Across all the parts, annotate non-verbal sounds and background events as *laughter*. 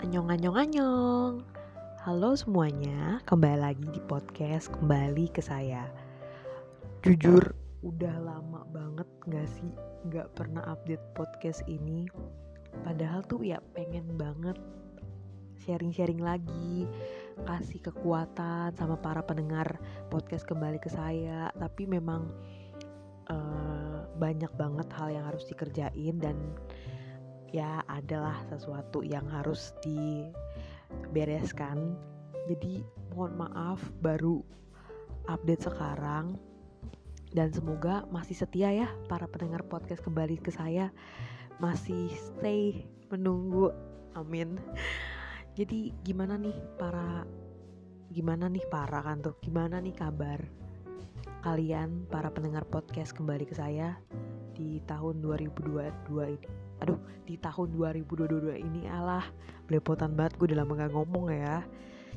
Anyong anyong anyong Halo semuanya Kembali lagi di podcast Kembali ke saya. Jujur Udah lama banget gak sih Gak pernah update podcast ini. Padahal tuh ya pengen banget Sharing-sharing lagi Kasih kekuatan sama para pendengar podcast kembali ke saya. Tapi memang uh, Banyak banget hal yang harus dikerjain Dan ya adalah sesuatu yang harus dibereskan. Jadi mohon maaf baru update sekarang. Dan semoga masih setia ya para pendengar podcast kembali ke saya. Masih stay menunggu. Amin. Jadi gimana nih para gimana nih para kan tuh gimana nih kabar kalian para pendengar podcast kembali ke saya di tahun 2022 ini aduh di tahun 2022 ini alah belepotan banget gue udah lama ngomong ya.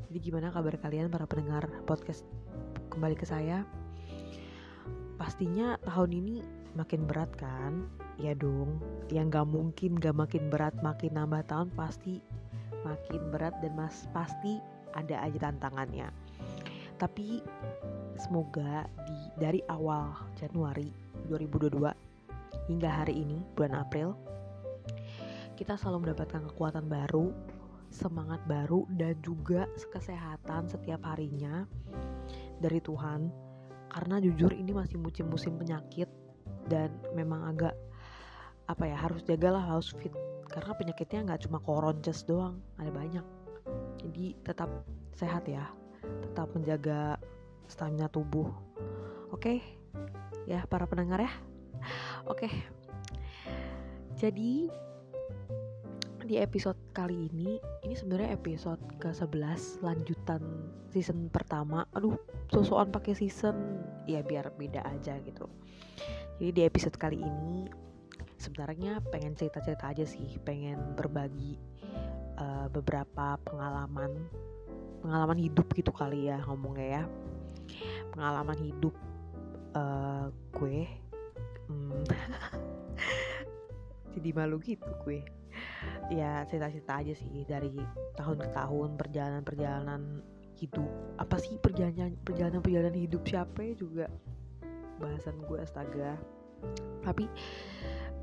Jadi gimana kabar kalian para pendengar podcast kembali ke saya? Pastinya tahun ini makin berat kan? Ya dong yang gak mungkin gak makin berat makin nambah tahun pasti makin berat dan mas pasti ada aja tantangannya. Tapi semoga di dari awal Januari 2022 hingga hari ini bulan April kita selalu mendapatkan kekuatan baru, semangat baru, dan juga kesehatan setiap harinya dari Tuhan. Karena jujur ini masih musim-musim penyakit dan memang agak apa ya harus jagalah harus fit. Karena penyakitnya nggak cuma koronces doang ada banyak. Jadi tetap sehat ya tetap menjaga stamina tubuh. Oke? Ya para pendengar ya? Oke. Jadi di episode kali ini ini sebenarnya episode ke-11 lanjutan season pertama. Aduh, sosokan pakai season ya biar beda aja gitu. Jadi di episode kali ini sebenarnya pengen cerita-cerita aja sih, pengen berbagi uh, beberapa pengalaman pengalaman hidup gitu kali ya ngomongnya ya. Pengalaman hidup uh, gue hmm, *laughs* jadi malu gitu gue ya cerita-cerita aja sih dari tahun ke tahun perjalanan-perjalanan hidup. Apa sih perjalanan perjalanan-perjalanan hidup siapa juga? Bahasan gue astaga. Tapi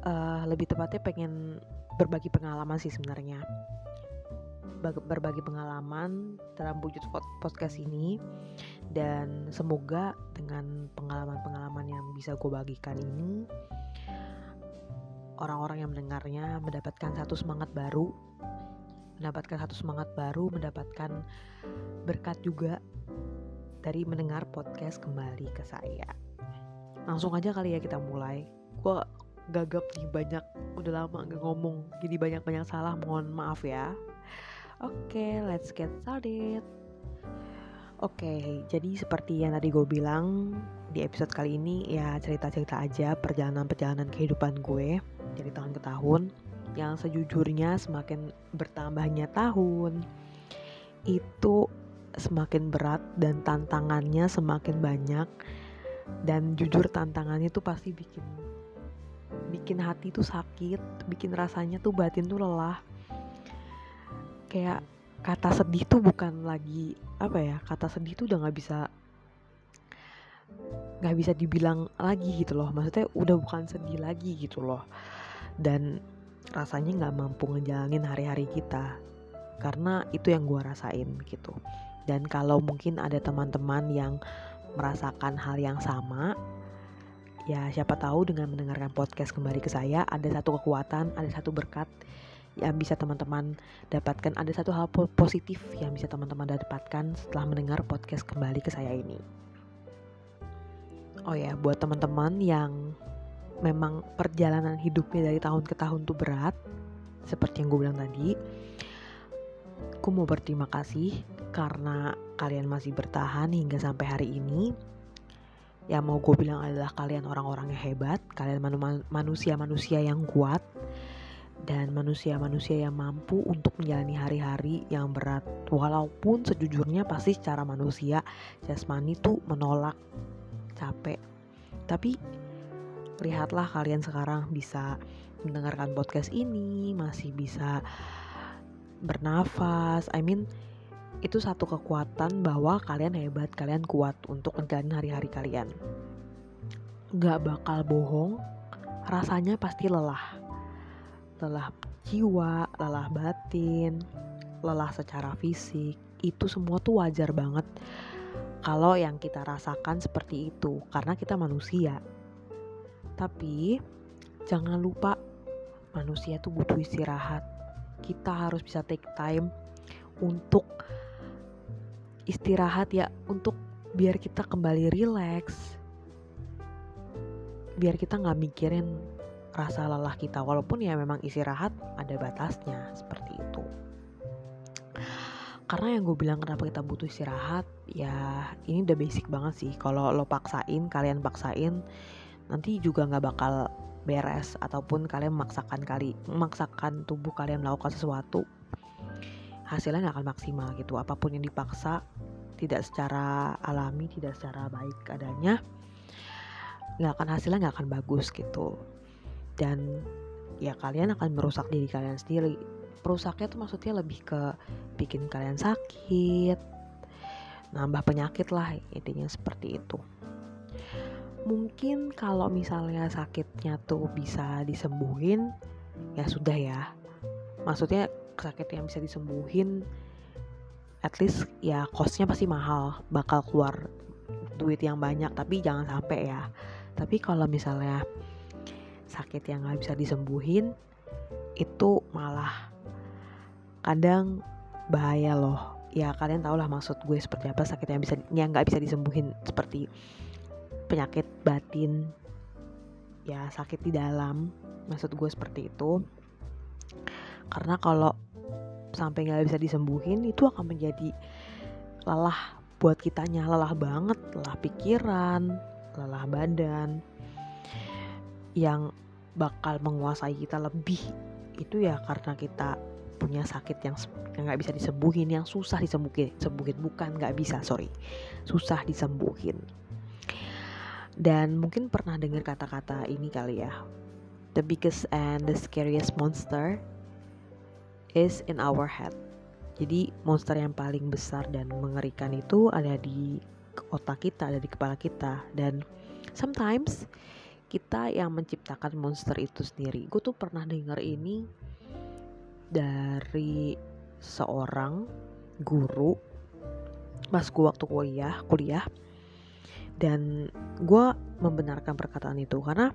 uh, lebih tepatnya pengen berbagi pengalaman sih sebenarnya. Berbagi pengalaman dalam wujud podcast ini. Dan semoga dengan pengalaman-pengalaman yang bisa gue bagikan ini orang-orang yang mendengarnya mendapatkan satu semangat baru, mendapatkan satu semangat baru, mendapatkan berkat juga dari mendengar podcast kembali ke saya. Langsung aja kali ya kita mulai. Gue gagap nih banyak, udah lama gak ngomong, jadi banyak-banyak salah, mohon maaf ya. Oke, okay, let's get started. Oke, okay, jadi seperti yang tadi gue bilang di episode kali ini ya cerita-cerita aja perjalanan-perjalanan kehidupan gue dari tahun ke tahun yang sejujurnya semakin bertambahnya tahun itu semakin berat dan tantangannya semakin banyak. Dan jujur tantangannya tuh pasti bikin bikin hati tuh sakit bikin rasanya tuh batin tuh lelah. Kayak kata sedih tuh bukan lagi apa ya kata sedih tuh udah nggak bisa nggak bisa dibilang lagi gitu loh. Maksudnya udah bukan sedih lagi gitu loh. Dan rasanya nggak mampu ngejalanin hari-hari kita. Karena itu yang gue rasain gitu. Dan kalau mungkin ada teman-teman yang merasakan hal yang sama ya siapa tahu dengan mendengarkan podcast kembali ke saya ada satu kekuatan ada satu berkat yang bisa teman-teman dapatkan. Ada satu hal positif yang bisa teman-teman dapatkan setelah mendengar podcast kembali ke saya ini oh ya buat teman-teman yang memang perjalanan hidupnya dari tahun ke tahun tuh berat seperti yang gue bilang tadi aku mau berterima kasih karena kalian masih bertahan hingga sampai hari ini. Yang mau gue bilang adalah kalian orang-orang yang hebat kalian manusia-manusia yang kuat dan manusia-manusia yang mampu untuk menjalani hari-hari yang berat. Walaupun sejujurnya pasti secara manusia jasmani tuh menolak capek. Tapi lihatlah kalian sekarang bisa mendengarkan podcast ini, masih bisa bernafas. I mean itu satu kekuatan bahwa kalian hebat kalian kuat untuk ngejalanin hari-hari kalian. Gak bakal bohong rasanya pasti lelah. Lelah jiwa lelah batin lelah secara fisik. Itu semua tuh wajar banget kalau yang kita rasakan seperti itu karena kita manusia. Tapi jangan lupa manusia tuh butuh istirahat. Kita harus bisa take time untuk istirahat ya untuk biar kita kembali rileks biar kita nggak mikirin rasa lelah kita walaupun ya memang istirahat ada batasnya seperti itu karena yang gue bilang kenapa kita butuh istirahat ya ini udah basic banget sih. Kalau lo paksain kalian paksain nanti juga nggak bakal beres ataupun kalian memaksakan kali memaksakan tubuh kalian melakukan sesuatu hasilnya nggak akan maksimal gitu. Apa pun yang dipaksa tidak secara alami tidak secara baik adanya nggak akan hasilnya nggak akan bagus gitu. Dan ya kalian akan merusak diri kalian sendiri perusaknya tuh maksudnya lebih ke bikin kalian sakit nambah penyakit lah intinya seperti itu. Mungkin kalau misalnya sakitnya tuh bisa disembuhin ya sudah ya. Maksudnya sakit yang bisa disembuhin at least ya costnya pasti mahal bakal keluar duit yang banyak tapi jangan sampai ya. Tapi kalau misalnya sakit yang nggak bisa disembuhin itu malah kadang bahaya loh. Ya kalian tau lah maksud gue seperti apa sakit yang bisa yang nggak bisa disembuhin seperti penyakit batin ya sakit di dalam. Maksud gue seperti itu. Karena kalau sampai nggak bisa disembuhin itu akan menjadi lelah buat kitanya. Lelah banget lelah pikiran lelah badan. Yang bakal menguasai kita lebih itu ya karena kita punya sakit yang nggak bisa disembuhin yang susah disembuhin sembuhin bukan nggak bisa sorry. Susah disembuhin. Dan mungkin pernah dengar kata-kata ini kali ya. The biggest and the scariest monster is in our head. Jadi monster yang paling besar dan mengerikan itu ada di otak kita, ada di kepala kita. Dan sometimes kita yang menciptakan monster itu sendiri. Gue tuh pernah dengar ini dari seorang guru. Pas gue waktu kuliah kuliah. Dan gue membenarkan perkataan itu karena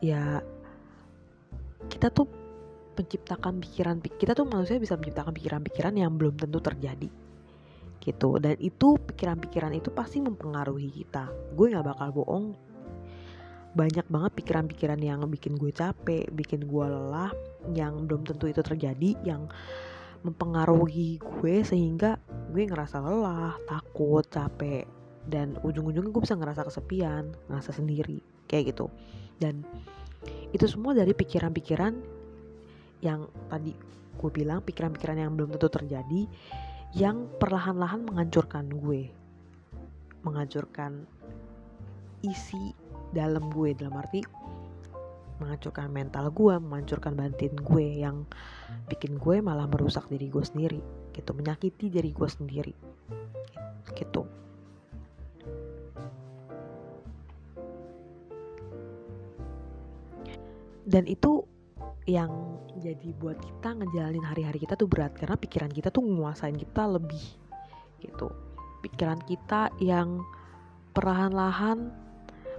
ya kita tuh menciptakan pikiran kita tuh manusia bisa menciptakan pikiran-pikiran yang belum tentu terjadi gitu. Dan itu pikiran-pikiran itu pasti mempengaruhi kita. Gue nggak bakal bohong banyak banget pikiran-pikiran yang bikin gue capek bikin gue lelah yang belum tentu itu terjadi yang mempengaruhi gue sehingga gue ngerasa lelah takut capek dan ujung-ujungnya gue bisa ngerasa kesepian ngerasa sendiri kayak gitu. Dan itu semua dari pikiran-pikiran yang tadi gue bilang pikiran-pikiran yang belum tentu terjadi yang perlahan-lahan menghancurkan gue menghancurkan isi dalam gue dalam arti menghancurkan mental gue, menghancurkan batin gue yang bikin gue malah merusak diri gue sendiri, gitu, menyakiti diri gue sendiri, gitu. Dan itu yang jadi buat kita ngejalanin hari-hari kita tuh berat karena pikiran kita tuh nguasain kita lebih, gitu. Pikiran kita yang perlahan-lahan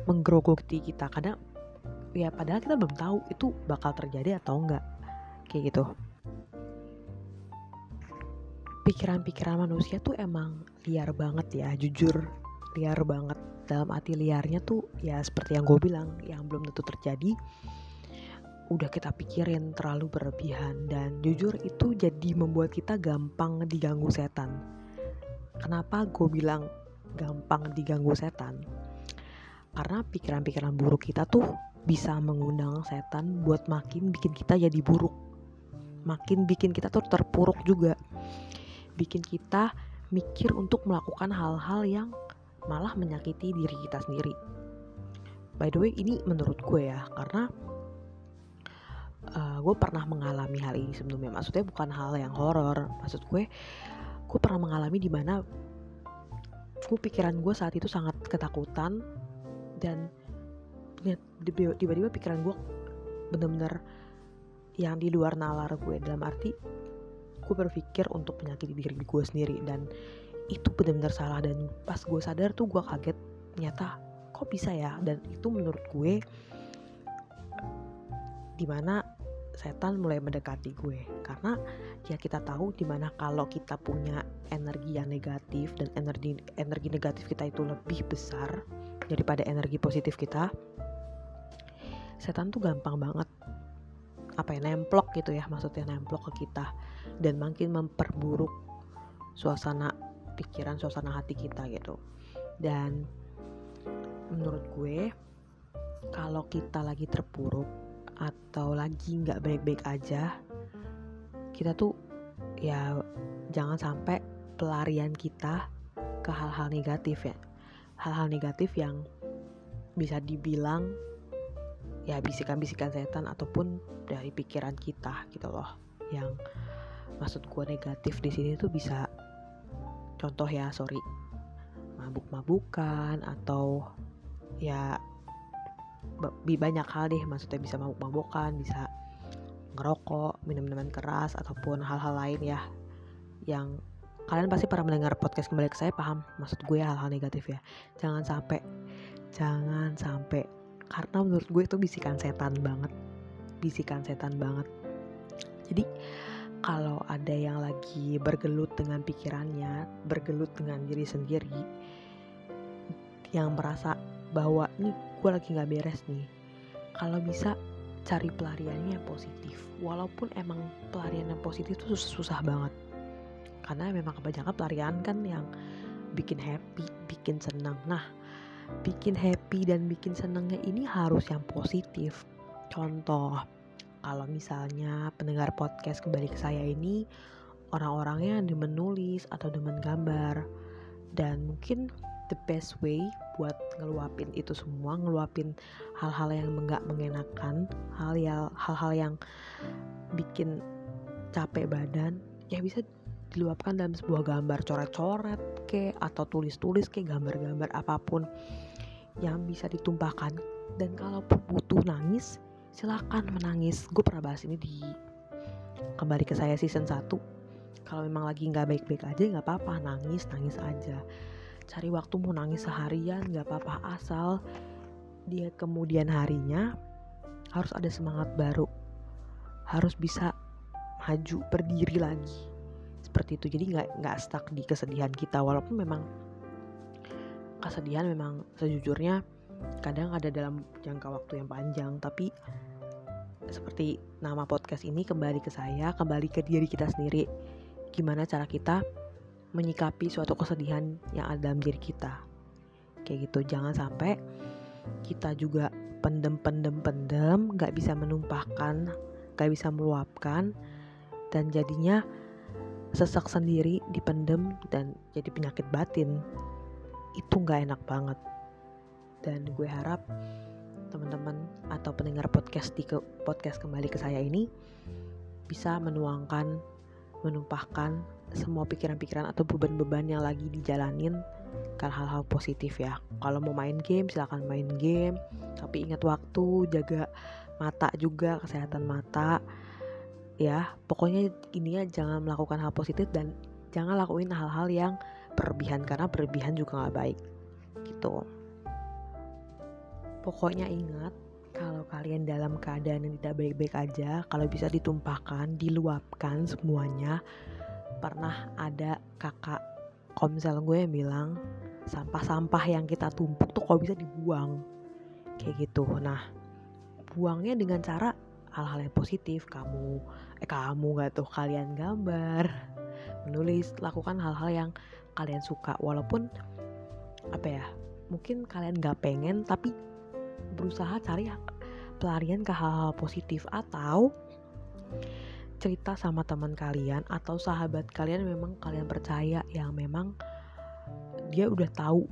menggerogoti kita. Kadang ya padahal kita belum tahu itu bakal terjadi atau enggak. Kayak gitu. Pikiran-pikiran manusia tuh emang liar banget ya jujur liar banget. Dalam arti liarnya tuh ya seperti yang gue bilang yang belum tentu terjadi udah kita pikirin terlalu berlebihan. Dan jujur itu jadi membuat kita gampang diganggu setan. Kenapa gue bilang gampang diganggu setan karena pikiran-pikiran buruk kita tuh bisa mengundang setan buat makin bikin kita jadi buruk. Makin bikin kita tuh terpuruk juga. Bikin kita mikir untuk melakukan hal-hal yang malah menyakiti diri kita sendiri. By the way ini menurut gue ya karena uh, gue pernah mengalami hal ini sebelumnya. Maksudnya bukan hal yang horor. Maksud gue gue pernah mengalami di mana gue pikiran gue saat itu sangat ketakutan dan tiba-tiba pikiran gue bener-bener yang di luar nalar gue. Dalam arti gue berpikir untuk menyakiti diri gue sendiri dan itu benar-benar salah. Dan pas gue sadar tuh gue kaget ternyata kok bisa ya? Dan itu menurut gue di mana setan mulai mendekati gue. Karena ya kita tahu di mana kalau kita punya energi yang negatif dan energi energi negatif kita itu lebih besar daripada energi positif kita setan tuh gampang banget apa ya nemplok gitu ya maksudnya nemplok ke kita dan makin memperburuk suasana pikiran suasana hati kita gitu. Dan menurut gue kalau kita lagi terpuruk atau lagi nggak baik-baik aja kita tuh ya jangan sampai pelarian kita ke hal-hal negatif ya. Hal-hal negatif yang bisa dibilang ya bisikan-bisikan setan ataupun dari pikiran kita gitu loh. Yang maksud gue negatif di sini tuh bisa contoh ya sorry mabuk-mabukan atau ya banyak hal deh maksudnya bisa mabuk-mabukan bisa ngerokok minum minuman keras ataupun hal-hal lain ya yang kalian pasti para mendengar podcast kembali ke saya paham? Maksud gue hal-hal negatif ya. Jangan sampai jangan sampai karena menurut gue itu bisikan setan banget. Bisikan setan banget. Jadi kalau ada yang lagi bergelut dengan pikirannya, bergelut dengan diri sendiri, yang merasa bahwa nih gue lagi nggak beres nih, kalau bisa cari pelariannya yang positif, walaupun emang pelarian yang positif itu susah, susah banget, karena memang kebanyakan pelarian kan yang bikin happy, bikin senang. Nah, bikin happy dan bikin senangnya ini harus yang positif. Contoh, kalau misalnya pendengar podcast kembali ke saya ini orang-orangnya demen nulis atau demen gambar dan mungkin the best way buat ngeluapin itu semua ngeluapin hal-hal yang nggak mengenakan hal yang hal-hal yang bikin capek badan ya bisa diluapkan dalam sebuah gambar coret-coret ke atau tulis-tulis ke gambar-gambar apa pun yang bisa ditumpahkan. Dan kalau butuh nangis silakan menangis. Gue pernah bahas ini di kembali ke saya season 1 kalau memang lagi nggak baik-baik aja nggak apa-apa. Nangis nangis aja cari waktu mau nangis seharian nggak apa-apa asal dia kemudian harinya harus ada semangat baru. Harus bisa maju berdiri lagi. Seperti itu. Jadi nggak nggak stuck di kesedihan kita. Walaupun memang kesedihan memang sejujurnya kadang ada dalam jangka waktu yang panjang. Tapi seperti nama podcast ini kembali ke saya, kembali ke diri kita sendiri. Gimana cara kita menyikapi suatu kesedihan yang ada dalam diri kita. Kayak gitu, jangan sampai kita juga pendem-pendem-pendem, gak bisa menumpahkan, gak bisa meluapkan, dan jadinya sesak sendiri, dipendem, dan jadi penyakit batin. Itu gak enak banget. Dan gue harap teman-teman atau pendengar podcast di ke, podcast kembali ke saya ini bisa menuangkan, menumpahkan semua pikiran-pikiran atau beban-beban yang lagi dijalanin ke hal-hal positif ya. Kalau mau main game silahkan main game, tapi ingat waktu, jaga mata juga, kesehatan mata. Ya, pokoknya ini ya jangan melakukan hal positif dan jangan lakuin hal-hal yang berlebihan karena berlebihan juga nggak baik. Gitu. Pokoknya ingat, kalau kalian dalam keadaan yang tidak baik-baik aja, kalau bisa ditumpahkan, diluapkan semuanya. Pernah ada kakak komsel gue yang bilang, sampah-sampah yang kita tumpuk tuh kalau bisa dibuang. Kayak gitu. Nah, buangnya dengan cara hal-hal yang positif. Kamu, eh kamu gak tuh kalian gambar, menulis, lakukan hal-hal yang kalian suka. Walaupun apa ya, mungkin kalian gak pengen tapi berusaha cari pelarian ke hal-hal positif atau cerita sama teman kalian atau sahabat kalian memang kalian percaya yang memang dia udah tahu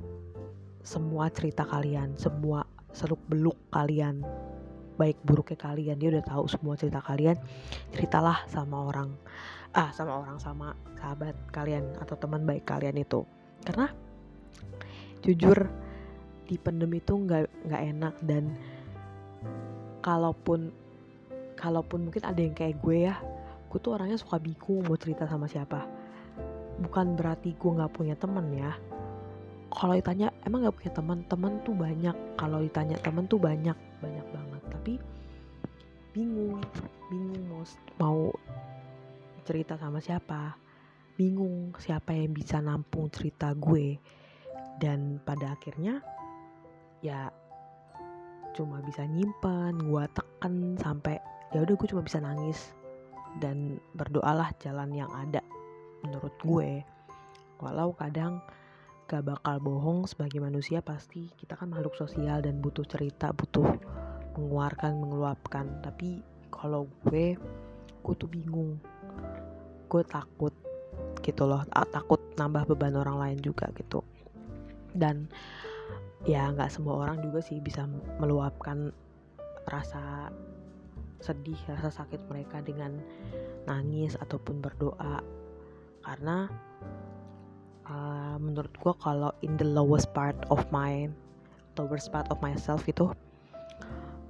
semua cerita kalian, semua seluk beluk kalian baik buruknya kalian dia udah tahu semua cerita kalian ceritalah sama orang ah sama orang sama sahabat kalian atau teman baik kalian itu. Karena jujur di pandemi itu nggak nggak enak dan kalaupun kalaupun mungkin ada yang kayak gue ya gue tuh orangnya suka bingung mau cerita sama siapa. Bukan berarti gue nggak punya temen ya. Kalau ditanya emang gak punya teman? Teman tuh banyak. Kalau ditanya teman tuh banyak banyak banget. Tapi bingung bingung mau mau cerita sama siapa. Bingung siapa yang bisa nampung cerita gue. Dan pada akhirnya ya cuma bisa nyimpan gue tekan sampai ya udah gue cuma bisa nangis dan berdoalah jalan yang ada menurut gue. Walau kadang gak bakal bohong sebagai manusia pasti kita kan makhluk sosial dan butuh cerita butuh mengeluarkan mengeluapkan. Tapi kalau gue gue tuh bingung. Gue takut gitu loh takut nambah beban orang lain juga gitu. Dan ya nggak semua orang juga sih bisa meluapkan rasa sedih rasa sakit mereka dengan nangis ataupun berdoa. Karena uh, menurut gue kalau in the lowest part of my lowest part of myself itu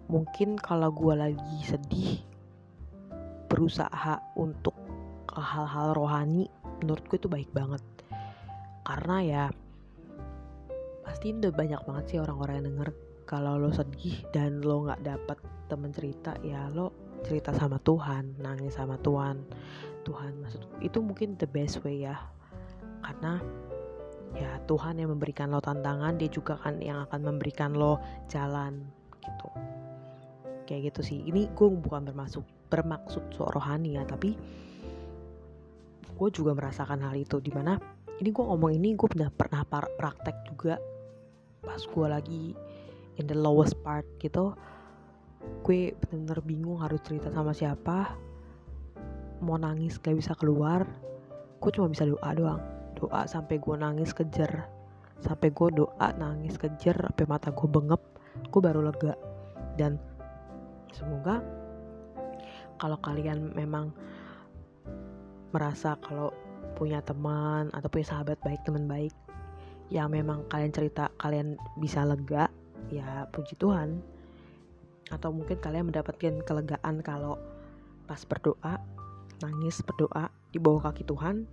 mungkin kalau gue lagi sedih berusaha untuk hal-hal rohani menurut gue itu baik banget. Karena ya pasti udah banyak banget sih orang-orang yang denger kalau lo sedih dan lo nggak dapet temen cerita ya lo cerita sama Tuhan nangis sama Tuhan. Tuhan maksud itu mungkin the best way ya. Karena ya Tuhan yang memberikan lo tantangan dia juga kan yang akan memberikan lo jalan gitu. Kayak gitu sih. Ini gue bukan bermaksud bermaksud so rohani ya tapi gue juga merasakan hal itu. Di mana ini gue ngomong ini gue pernah pernah praktek juga pas gue lagi in the lowest part gitu gue bener-bener bingung harus cerita sama siapa. Mau nangis gak bisa keluar. Gue cuma bisa doa doang. Doa sampai gue nangis kejer. Sampai gue doa nangis kejer sampai mata gue bengep gue baru lega. Dan semoga kalau kalian memang merasa kalau punya teman atau punya sahabat baik teman baik yang memang kalian cerita kalian bisa lega ya puji Tuhan atau mungkin kalian mendapatkan kelegaan kalau pas berdoa nangis berdoa di bawah kaki Tuhan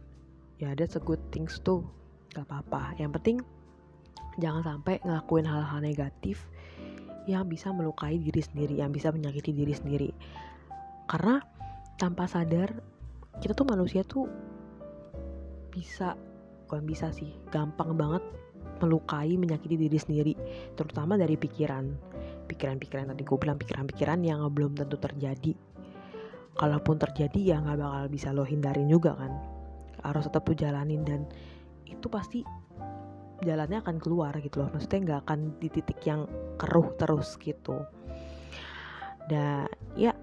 ya ada a good things tuh gak apa-apa. Yang penting jangan sampai ngelakuin hal-hal negatif yang bisa melukai diri sendiri yang bisa menyakiti diri sendiri. Karena tanpa sadar kita tuh manusia tuh bisa bukan bisa sih gampang banget melukai menyakiti diri sendiri terutama dari pikiran pikiran-pikiran tadi gue bilang pikiran-pikiran yang belum tentu terjadi. Kalaupun terjadi ya nggak bakal bisa lo hindarin juga kan. Harus tetap tuh jalanin dan itu pasti jalannya akan keluar gitu loh. Maksudnya nggak akan di titik yang keruh terus gitu. Dan ya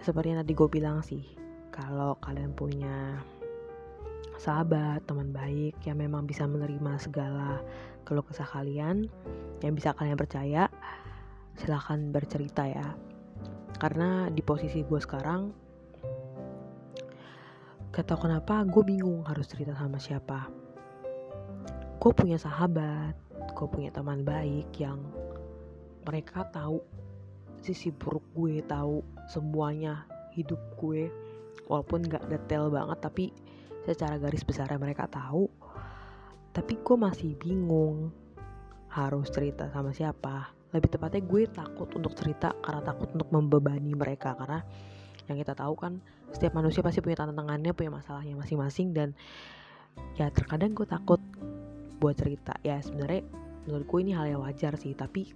seperti yang tadi gue bilang sih kalau kalian punya sahabat teman baik yang memang bisa menerima segala keluh kesah kalian yang bisa kalian percaya silahkan bercerita ya karena di posisi gue sekarang Gak tau kenapa gue bingung harus cerita sama siapa. Gue punya sahabat, gue punya teman baik yang mereka tahu sisi buruk gue, tahu semuanya hidup gue. Walaupun gak detail banget, tapi secara garis besar mereka tahu. Tapi gue masih bingung harus cerita sama siapa. Lebih tepatnya gue takut untuk cerita karena takut untuk membebani mereka. Karena yang kita tahu kan setiap manusia pasti punya tantangannya punya masalahnya masing-masing. Dan ya terkadang gue takut buat cerita. Ya sebenarnya menurut gue ini hal yang wajar sih. Tapi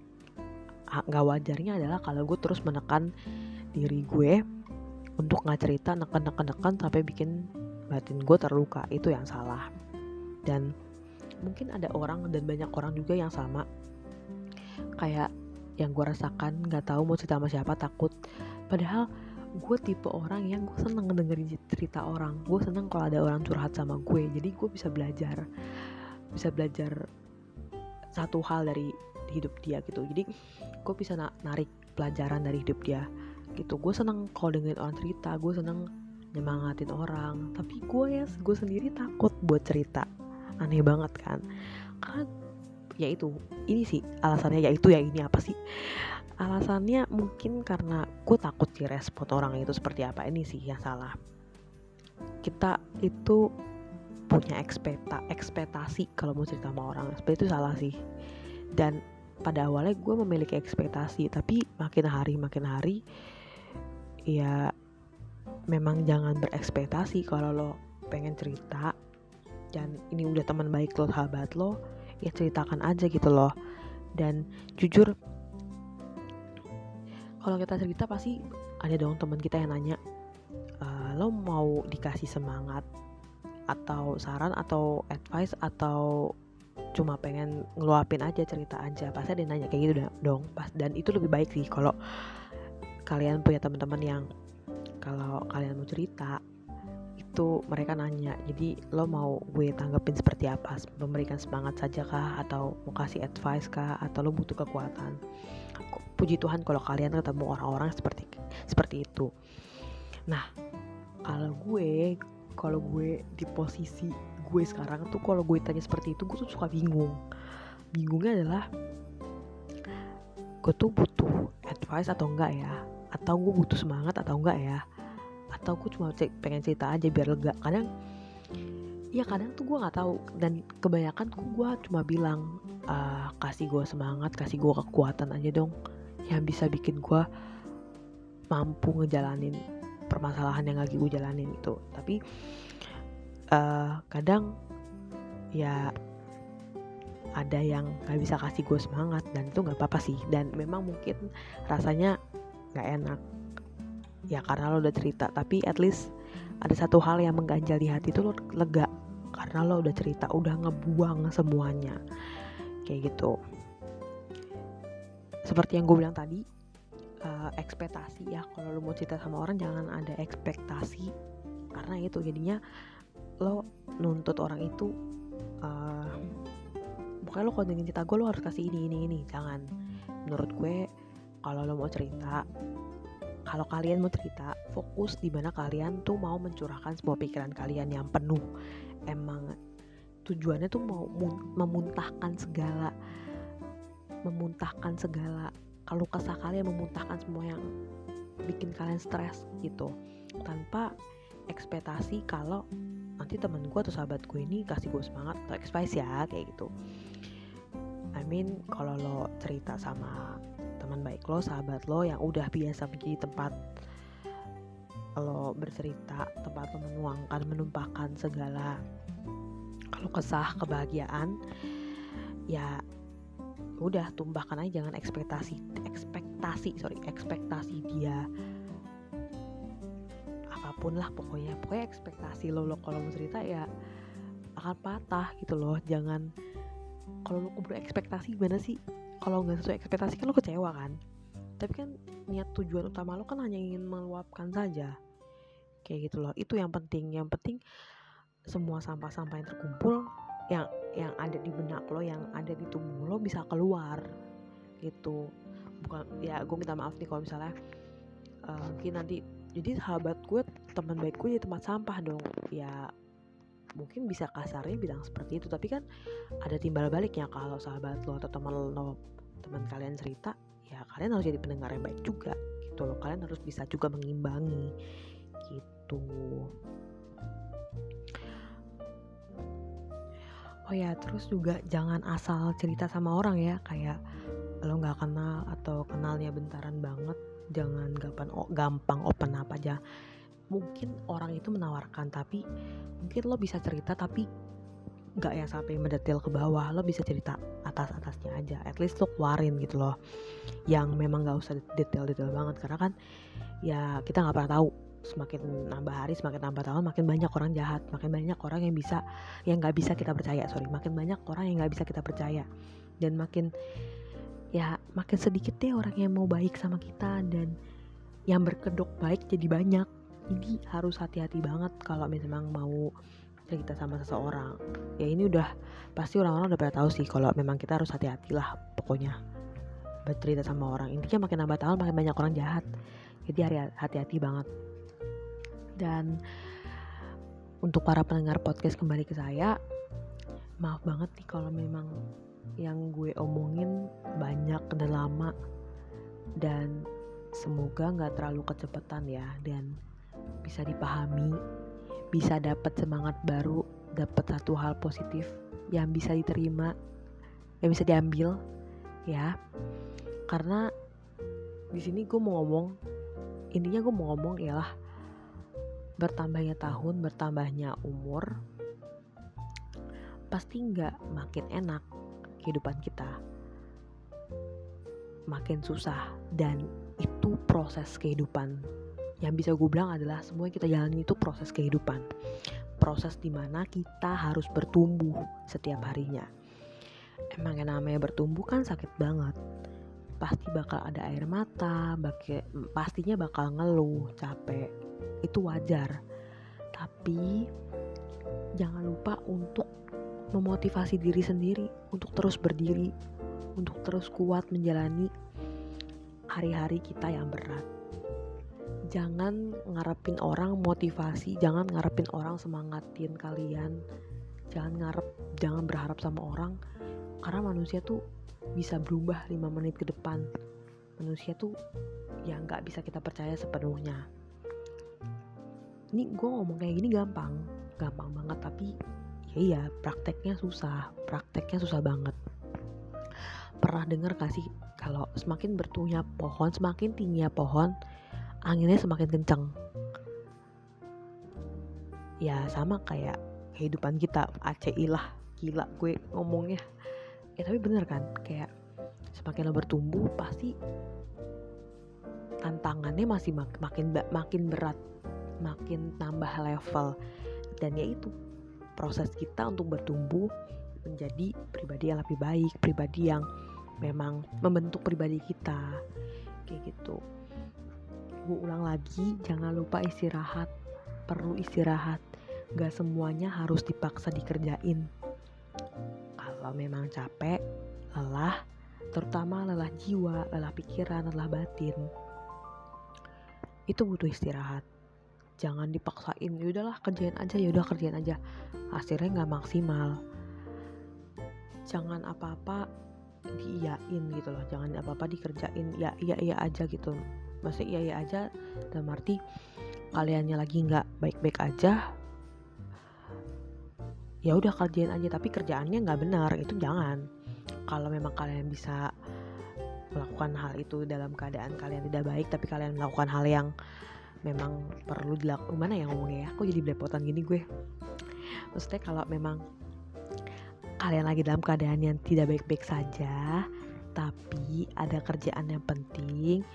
nggak wajarnya adalah kalau gue terus menekan diri gue untuk nggak cerita neken neken neken sampai bikin batin gue terluka. Itu yang salah. Dan mungkin ada orang dan banyak orang juga yang sama kayak yang gue rasakan nggak tahu mau cerita sama siapa takut. Padahal gue tipe orang yang gue seneng ngedengerin cerita orang. Gue seneng kalau ada orang curhat sama gue jadi gue bisa belajar bisa belajar satu hal dari hidup dia gitu. Jadi gue bisa narik pelajaran dari hidup dia gitu. Gue seneng kalau dengerin orang cerita gue seneng nyemangatin orang. Tapi gue ya gue sendiri takut buat cerita. Aneh banget kan? Karena ya itu ini sih alasannya ya itu ya ini apa sih? Alasannya mungkin karena gue takut sih respon orang itu seperti apa. Ini sih yang salah. Kita itu punya ekspekta ekspektasi kalau mau cerita sama orang. Seperti itu salah sih. Dan pada awalnya gue memiliki ekspektasi tapi makin hari makin hari ya memang jangan berekspektasi kalau lo pengen cerita. Dan ini udah teman baik lo sahabat lo ya ceritakan aja gitu loh. Dan jujur kalau kita cerita pasti ada dong teman kita yang nanya e, lo mau dikasih semangat atau saran atau advice atau cuma pengen ngeluapin aja cerita aja? Pasti ada yang nanya kayak gitu dong. Dan itu lebih baik sih kalau kalian punya teman-teman yang kalau kalian mau cerita itu mereka nanya jadi lo mau gue tanggepin seperti apa? Memberikan semangat saja kah atau mau kasih advice kah? Atau lo butuh kekuatan? Puji Tuhan kalau kalian ketemu orang-orang seperti seperti itu. Nah kalau gue kalau gue di posisi gue sekarang tuh kalau gue tanya seperti itu gue tuh suka bingung. Bingungnya adalah gue tuh butuh advice atau enggak ya? Atau gue butuh semangat atau enggak ya atau gue cuma pengen cerita aja biar lega. Kadang ya kadang tuh gue nggak tahu. Dan kebanyakan tuh gue cuma bilang uh, kasih gue semangat kasih gue kekuatan aja dong. Yang bisa bikin gue mampu ngejalanin permasalahan yang lagi gue jalanin itu. Tapi uh, kadang ya ada yang gak bisa kasih gue semangat. Dan itu nggak apa-apa sih. Dan memang mungkin rasanya nggak enak ya karena lo udah cerita tapi at least ada satu hal yang mengganjal di hati itu lo lega. Karena lo udah cerita udah ngebuang semuanya. Kayak gitu. Seperti yang gue bilang tadi uh, ekspektasi ya. Kalau lo mau cerita sama orang jangan ada ekspektasi. Karena itu jadinya lo nuntut orang itu uh, lo kalau dengan cerita gue lo harus kasih ini ini ini. Jangan. Menurut gue kalau lo mau cerita kalau kalian mau cerita fokus di mana kalian tuh mau mencurahkan semua pikiran kalian yang penuh. Emang tujuannya tuh mau memuntahkan segala memuntahkan segala kalau kesah kalian memuntahkan semua yang bikin kalian stres gitu. Tanpa ekspektasi kalau nanti temen gue atau sahabat gue ini kasih gue semangat atau expect ya kayak gitu. I mean kalau lo cerita sama teman baik lo, sahabat lo yang udah biasa menjadi tempat lo bercerita, tempat lo menuangkan, menumpahkan segala kalau kesah, kebahagiaan, ya udah tumpahkan aja jangan ekspektasi, ekspektasi, sorry, ekspektasi dia. Apa pun lah pokoknya, pokoknya ekspektasi lo lo kalau mau cerita ya akan patah gitu loh, jangan kalau lo kubur ekspektasi gimana sih kalau nggak sesuai ekspektasi kan lo kecewa kan? Tapi kan niat tujuan utama lo kan hanya ingin meluapkan saja. Kayak gitu loh. Itu yang penting. Yang penting semua sampah-sampah yang terkumpul yang yang ada di benak lo yang ada di tubuh lo bisa keluar. Gitu. Bukan ya gue minta maaf nih kalau misalnya uh, mungkin nanti jadi sahabat gue teman baik gue jadi tempat sampah dong. Ya mungkin bisa kasarnya bilang seperti itu. Tapi kan ada timbal baliknya kalau sahabat lo atau teman lo teman kalian cerita ya kalian harus jadi pendengar yang baik juga gitu loh. Kalian harus bisa juga mengimbangi gitu. Oh ya terus juga jangan asal cerita sama orang ya. Kayak lo nggak kenal atau kenalnya bentaran banget jangan gampang gampang open apa aja mungkin orang itu menawarkan tapi mungkin lo bisa cerita tapi nggak yang sampai mendetail ke bawah. Lo bisa cerita atas atasnya aja. At least lo keluarin gitu loh yang memang nggak usah detail detail banget. Karena kan ya kita nggak pernah tahu. Semakin nambah hari semakin nambah tahun makin banyak orang jahat. Makin banyak orang yang bisa yang nggak bisa kita percaya. Sorry makin banyak orang yang nggak bisa kita percaya. Dan makin ya makin sedikit deh orang yang mau baik sama kita. Dan yang berkedok baik jadi banyak jadi harus hati-hati banget kalau memang mau cerita sama seseorang. Ya ini udah pasti orang-orang udah pada tahu sih kalau memang kita harus hati-hati lah pokoknya bercerita sama orang. Intinya makin nambah tahun makin banyak orang jahat. Jadi hati-hati banget. Dan untuk para pendengar podcast kembali ke saya maaf banget nih kalau memang yang gue omongin banyak dan lama. Dan semoga nggak terlalu kecepatan ya. Dan bisa dipahami bisa dapat semangat baru dapat satu hal positif yang bisa diterima yang bisa diambil ya. Karena di sini gue mau ngomong intinya gue mau ngomong ialah bertambahnya tahun bertambahnya umur pasti nggak makin enak kehidupan kita. Makin susah. Dan itu proses kehidupan yang bisa gue bilang adalah semua yang kita jalani itu proses kehidupan proses di mana kita harus bertumbuh setiap harinya emang yang namanya bertumbuh kan sakit banget pasti bakal ada air mata, baki, pastinya bakal ngeluh, capek. Itu wajar. Tapi jangan lupa untuk memotivasi diri sendiri untuk terus berdiri, untuk terus kuat menjalani hari-hari kita yang berat. Jangan ngarepin orang motivasi, jangan ngarepin orang semangatin kalian. Jangan ngarep, jangan berharap sama orang. Karena manusia tuh bisa berubah 5 menit ke depan. Manusia tuh ya nggak bisa kita percaya sepenuhnya. Ini gue ngomong kayak gini gampang. Gampang banget tapi ya iya prakteknya susah. Prakteknya susah banget. Pernah dengar kasih kalau semakin bertuahnya pohon semakin tingginya pohon anginnya semakin kencang ya sama kayak kehidupan kita. ACI lah gila gue ngomongnya. Ya tapi bener kan kayak semakin lo bertumbuh pasti tantangannya masih mak makin makin berat makin tambah level. Dan yaitu proses kita untuk bertumbuh menjadi pribadi yang lebih baik pribadi yang memang membentuk pribadi kita. Kayak gitu gue ulang lagi jangan lupa istirahat perlu istirahat gak semuanya harus dipaksa dikerjain kalau memang capek, lelah, terutama lelah jiwa, lelah pikiran, lelah batin, itu butuh istirahat. Jangan dipaksain, yaudahlah kerjain aja, yaudah kerjain aja. Hasilnya nggak maksimal. Jangan apa-apa diiyain gitu loh, jangan apa-apa dikerjain, ya iya iya aja gitu. Masih iya iya aja, dan arti kaliannya lagi nggak baik-baik aja, ya udah kerjain aja. Tapi kerjaannya nggak benar itu jangan. Kalau memang kalian bisa melakukan hal itu dalam keadaan kalian tidak baik tapi kalian melakukan hal yang memang perlu dilakukan mana yang ngomongnya ya? Aku jadi belepotan gini gue? Maksudnya kalau memang kalian lagi dalam keadaan yang tidak baik-baik saja tapi ada kerjaan yang penting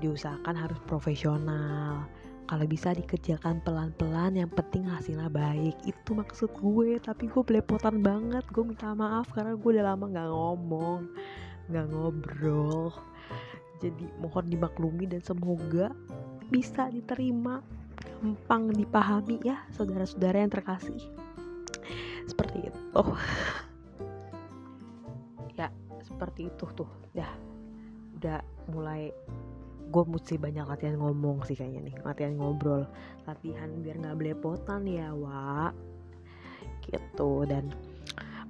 diusahakan harus profesional. Kalau bisa dikerjakan pelan-pelan yang penting hasilnya baik. Itu maksud gue tapi gue belepotan banget. Gue minta maaf karena gue udah lama nggak ngomong nggak ngobrol. Jadi mohon dimaklumi dan semoga bisa diterima gampang dipahami ya saudara-saudara yang terkasih. Seperti itu. Oh. *laughs* ya seperti itu tuh. Ya udah mulai gue mesti banyak latihan ngomong sih kayaknya nih latihan ngobrol latihan biar nggak belepotan ya wa. Gitu dan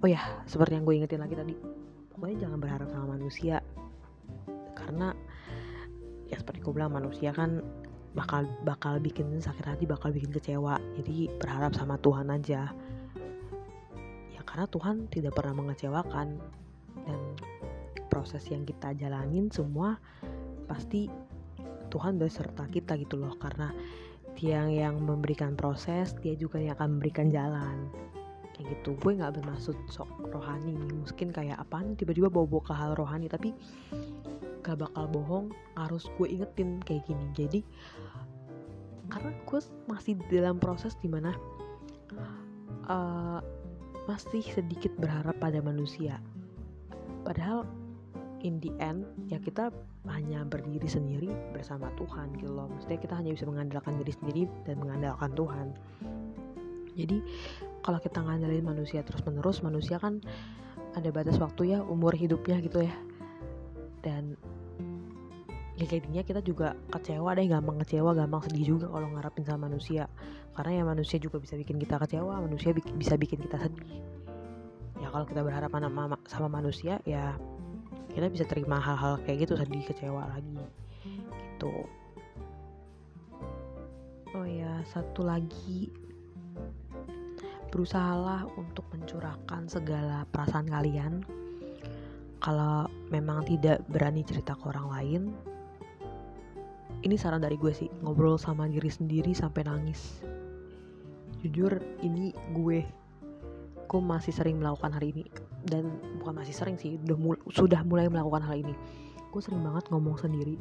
oh ya seperti yang gue ingetin lagi tadi pokoknya jangan berharap sama manusia karena ya seperti gue bilang manusia kan bakal bakal bikin sakit hati bakal bikin kecewa jadi berharap sama Tuhan aja. Ya karena Tuhan tidak pernah mengecewakan dan proses yang kita jalanin semua pasti Tuhan beserta kita gitu loh karena dia yang memberikan proses dia juga yang akan memberikan jalan. Kayak gitu gue nggak bermaksud sok rohani mungkin kayak apaan tiba-tiba bawa-bawa ke hal rohani tapi gak bakal bohong harus gue ingetin kayak gini. Jadi karena gue masih dalam proses di mana uh, masih sedikit berharap pada manusia. Padahal in the end ya kita hanya berdiri sendiri bersama Tuhan gitu loh. Maksudnya kita hanya bisa mengandalkan diri sendiri dan mengandalkan Tuhan. Jadi kalau kita ngandalin manusia terus menerus manusia kan ada batas waktu ya umur hidupnya gitu ya. Dan ya jadinya kita juga kecewa deh gampang kecewa gampang sedih juga kalau ngarapin sama manusia. Karena ya manusia juga bisa bikin kita kecewa manusia bi bisa bikin kita sedih. Ya kalau kita berharap sama manusia ya kita bisa terima hal-hal kayak gitu sedih kecewa lagi. Gitu. Oh ya satu lagi. Berusahalah untuk mencurahkan segala perasaan kalian. Kalau memang tidak berani cerita ke orang lain ini saran dari gue sih ngobrol sama diri sendiri sampai nangis. Jujur ini gue gue masih sering melakukan hal ini. Dan bukan masih sering sih udah mul sudah mulai melakukan hal ini. Gue sering banget ngomong sendiri.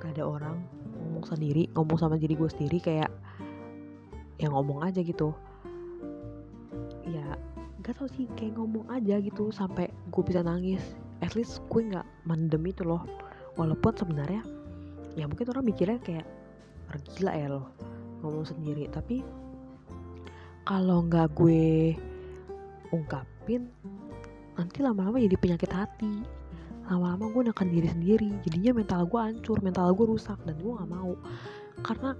Gak ada orang ngomong sendiri ngomong sama diri gue sendiri kayak yang ngomong aja gitu. Ya gak tau sih kayak ngomong aja gitu sampai gue bisa nangis. At least gue nggak mendem itu loh. Walaupun sebenarnya ya mungkin orang mikirnya kayak gila ya loh ngomong sendiri. Tapi kalau nggak gue ungkapin nanti lama-lama jadi penyakit hati. Lama-lama gue nekan diri sendiri jadinya mental gue hancur mental gue rusak dan gue nggak mau. Karena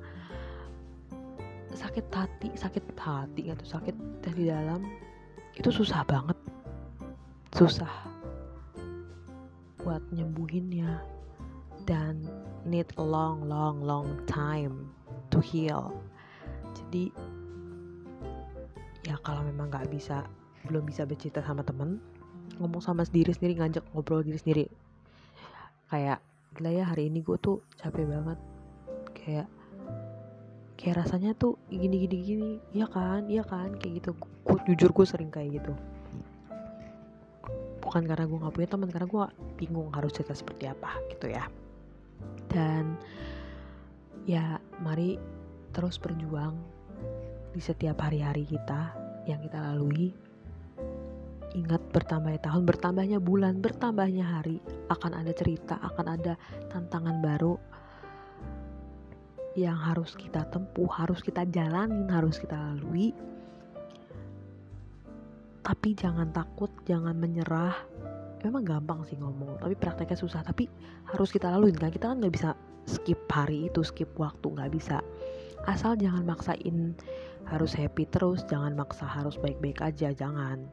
sakit hati sakit hati atau sakit dari dalam itu susah banget. Susah buat nyembuhinnya. Dan need a long long long time to heal. Jadi ya kalau memang nggak bisa belum bisa bercerita sama temen ngomong sama sendiri sendiri ngajak ngobrol diri sendiri. Kayak gila ya hari ini gue tuh capek banget. Kayak kayak rasanya tuh gini gini gini. Ya kan iya kan kayak gitu. Gue jujur gue sering kayak gitu. Bukan karena gue nggak punya teman karena gue bingung harus cerita seperti apa gitu ya. Dan ya mari terus berjuang di setiap hari-hari kita yang kita lalui ingat bertambahnya tahun bertambahnya bulan bertambahnya hari akan ada cerita akan ada tantangan baru yang harus kita tempuh, harus kita jalanin, harus kita lalui. Tapi jangan takut, jangan menyerah. Memang gampang sih ngomong, tapi prakteknya susah. Tapi harus kita laluin kan. Kita kan nggak bisa skip hari itu, skip waktu nggak bisa. Asal jangan maksain harus happy terus, jangan maksa harus baik-baik aja, jangan.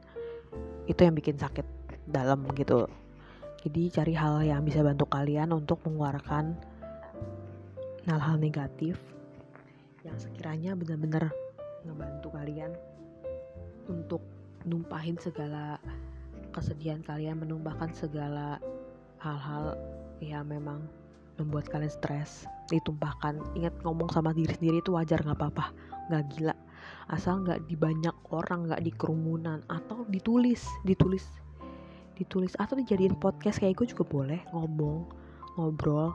Itu yang bikin sakit dalam gitu. Jadi cari hal yang bisa bantu kalian untuk mengeluarkan hal-hal negatif yang sekiranya benar-benar ngebantu kalian untuk numpahin segala kesedihan kalian menumpahkan segala hal-hal yang memang membuat kalian stres ditumpahkan. Ingat ngomong sama diri sendiri itu wajar nggak apa-apa. Nggak gila. Asal nggak di banyak orang nggak di kerumunan atau ditulis ditulis ditulis atau dijadiin podcast. Kayak gue juga boleh ngomong ngobrol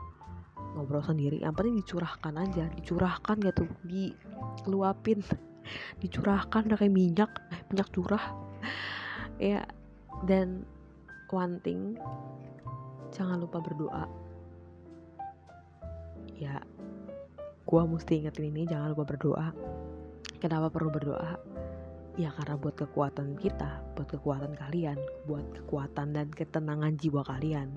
ngobrol sendiri. Yang penting dicurahkan aja dicurahkan gitu. Diluapin *laughs* dicurahkan. Kayak minyak *laughs* minyak curah. Ya dan one thing jangan lupa berdoa ya gua mesti ingetin ini jangan lupa berdoa kenapa perlu berdoa ya karena buat kekuatan kita buat kekuatan kalian buat kekuatan dan ketenangan jiwa kalian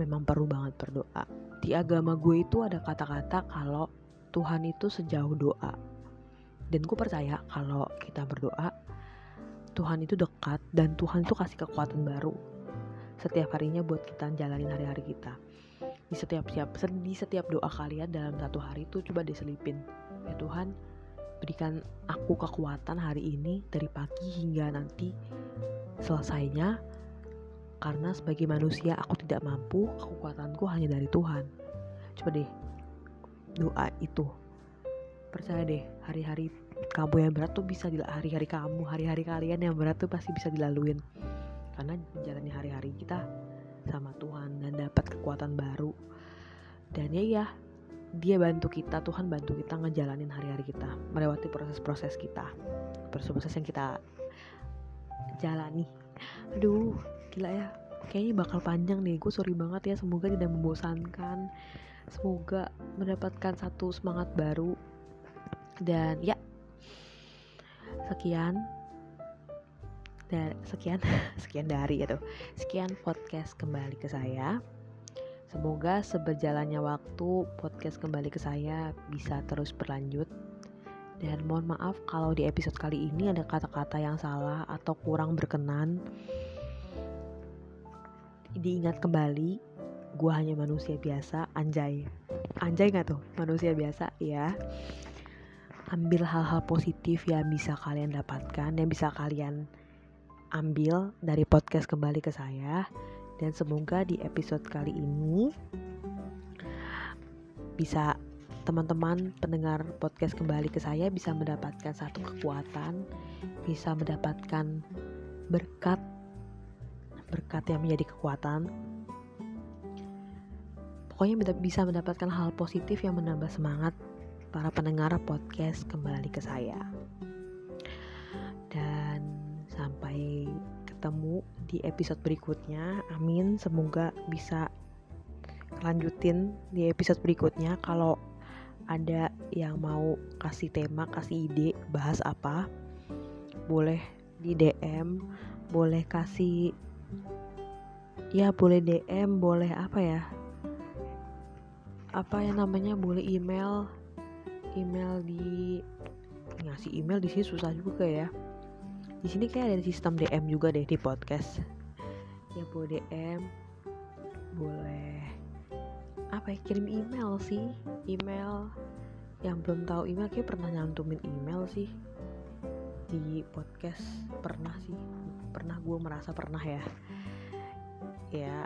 memang perlu banget berdoa. Di agama gue itu ada kata-kata kalau Tuhan itu sejauh doa. Dan gue percaya kalau kita berdoa, Tuhan itu dekat dan Tuhan itu kasih kekuatan baru setiap harinya buat kita jalanin hari-hari kita. Di setiap siap di setiap doa kalian dalam satu hari itu coba diselipin. Ya Tuhan, berikan aku kekuatan hari ini dari pagi hingga nanti selesainya karena sebagai manusia aku tidak mampu, kekuatanku hanya dari Tuhan. Coba deh, doa itu. Percaya deh, hari-hari kamu yang berat tuh bisa hari-hari kamu, hari-hari kalian yang berat tuh pasti bisa dilaluin. Karena menjalani hari-hari kita sama Tuhan dan dapat kekuatan baru. Dan ya ya, dia bantu kita, Tuhan bantu kita ngejalanin hari-hari kita, melewati proses-proses kita, proses-proses yang kita jalani. Aduh, gila ya kayaknya bakal panjang nih gue sorry banget ya semoga tidak membosankan semoga mendapatkan satu semangat baru dan ya sekian dari sekian. *laughs* Sekian dari itu. Sekian podcast kembali ke saya. Semoga seberjalannya waktu podcast kembali ke saya bisa terus berlanjut. Dan mohon maaf kalau di episode kali ini ada kata-kata yang salah atau kurang berkenan. Diingat kembali gue hanya manusia biasa. Anjay. Anjay nggak tuh? Manusia biasa ya ambil hal-hal positif yang bisa kalian dapatkan yang bisa kalian ambil dari podcast kembali ke saya dan semoga di episode kali ini bisa teman-teman pendengar podcast kembali ke saya bisa mendapatkan satu kekuatan, bisa mendapatkan berkat berkat yang menjadi kekuatan. Pokoknya bisa mendapatkan hal positif yang menambah semangat para pendengar podcast kembali ke saya. Ketemu di episode berikutnya. Amin semoga bisa lanjutin di episode berikutnya. Kalau ada yang mau kasih tema kasih ide bahas apa boleh di DM boleh kasih ya boleh DM boleh apa ya apa yang namanya boleh email email di ngasih email di sini susah juga ya di sini kayak ada sistem DM juga deh di podcast. Ya boleh DM boleh. Apa ya kirim email sih? Email yang belum tahu email kayak pernah nyantumin email sih. Di podcast pernah sih. Pernah gue merasa pernah ya. Ya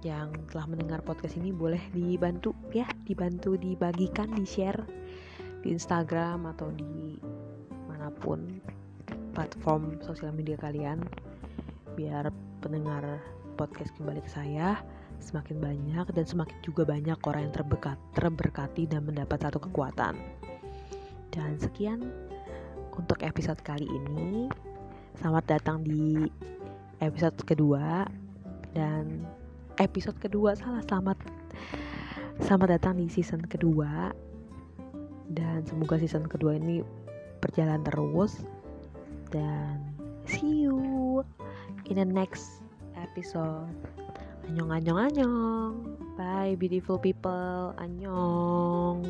yang telah mendengar podcast ini boleh dibantu ya. Dibantu dibagikan di share di Instagram atau di mana pun platform sosial media kalian biar pendengar podcast kembali ke saya semakin banyak dan semakin juga banyak orang yang terbekat, terberkati dan mendapat satu kekuatan. Dan sekian untuk episode kali ini. Selamat datang di episode kedua dan episode kedua salah selamat selamat datang di season kedua dan semoga season kedua ini berjalan terus dan see you in the next episode. Annyeong bye beautiful people. Annyeong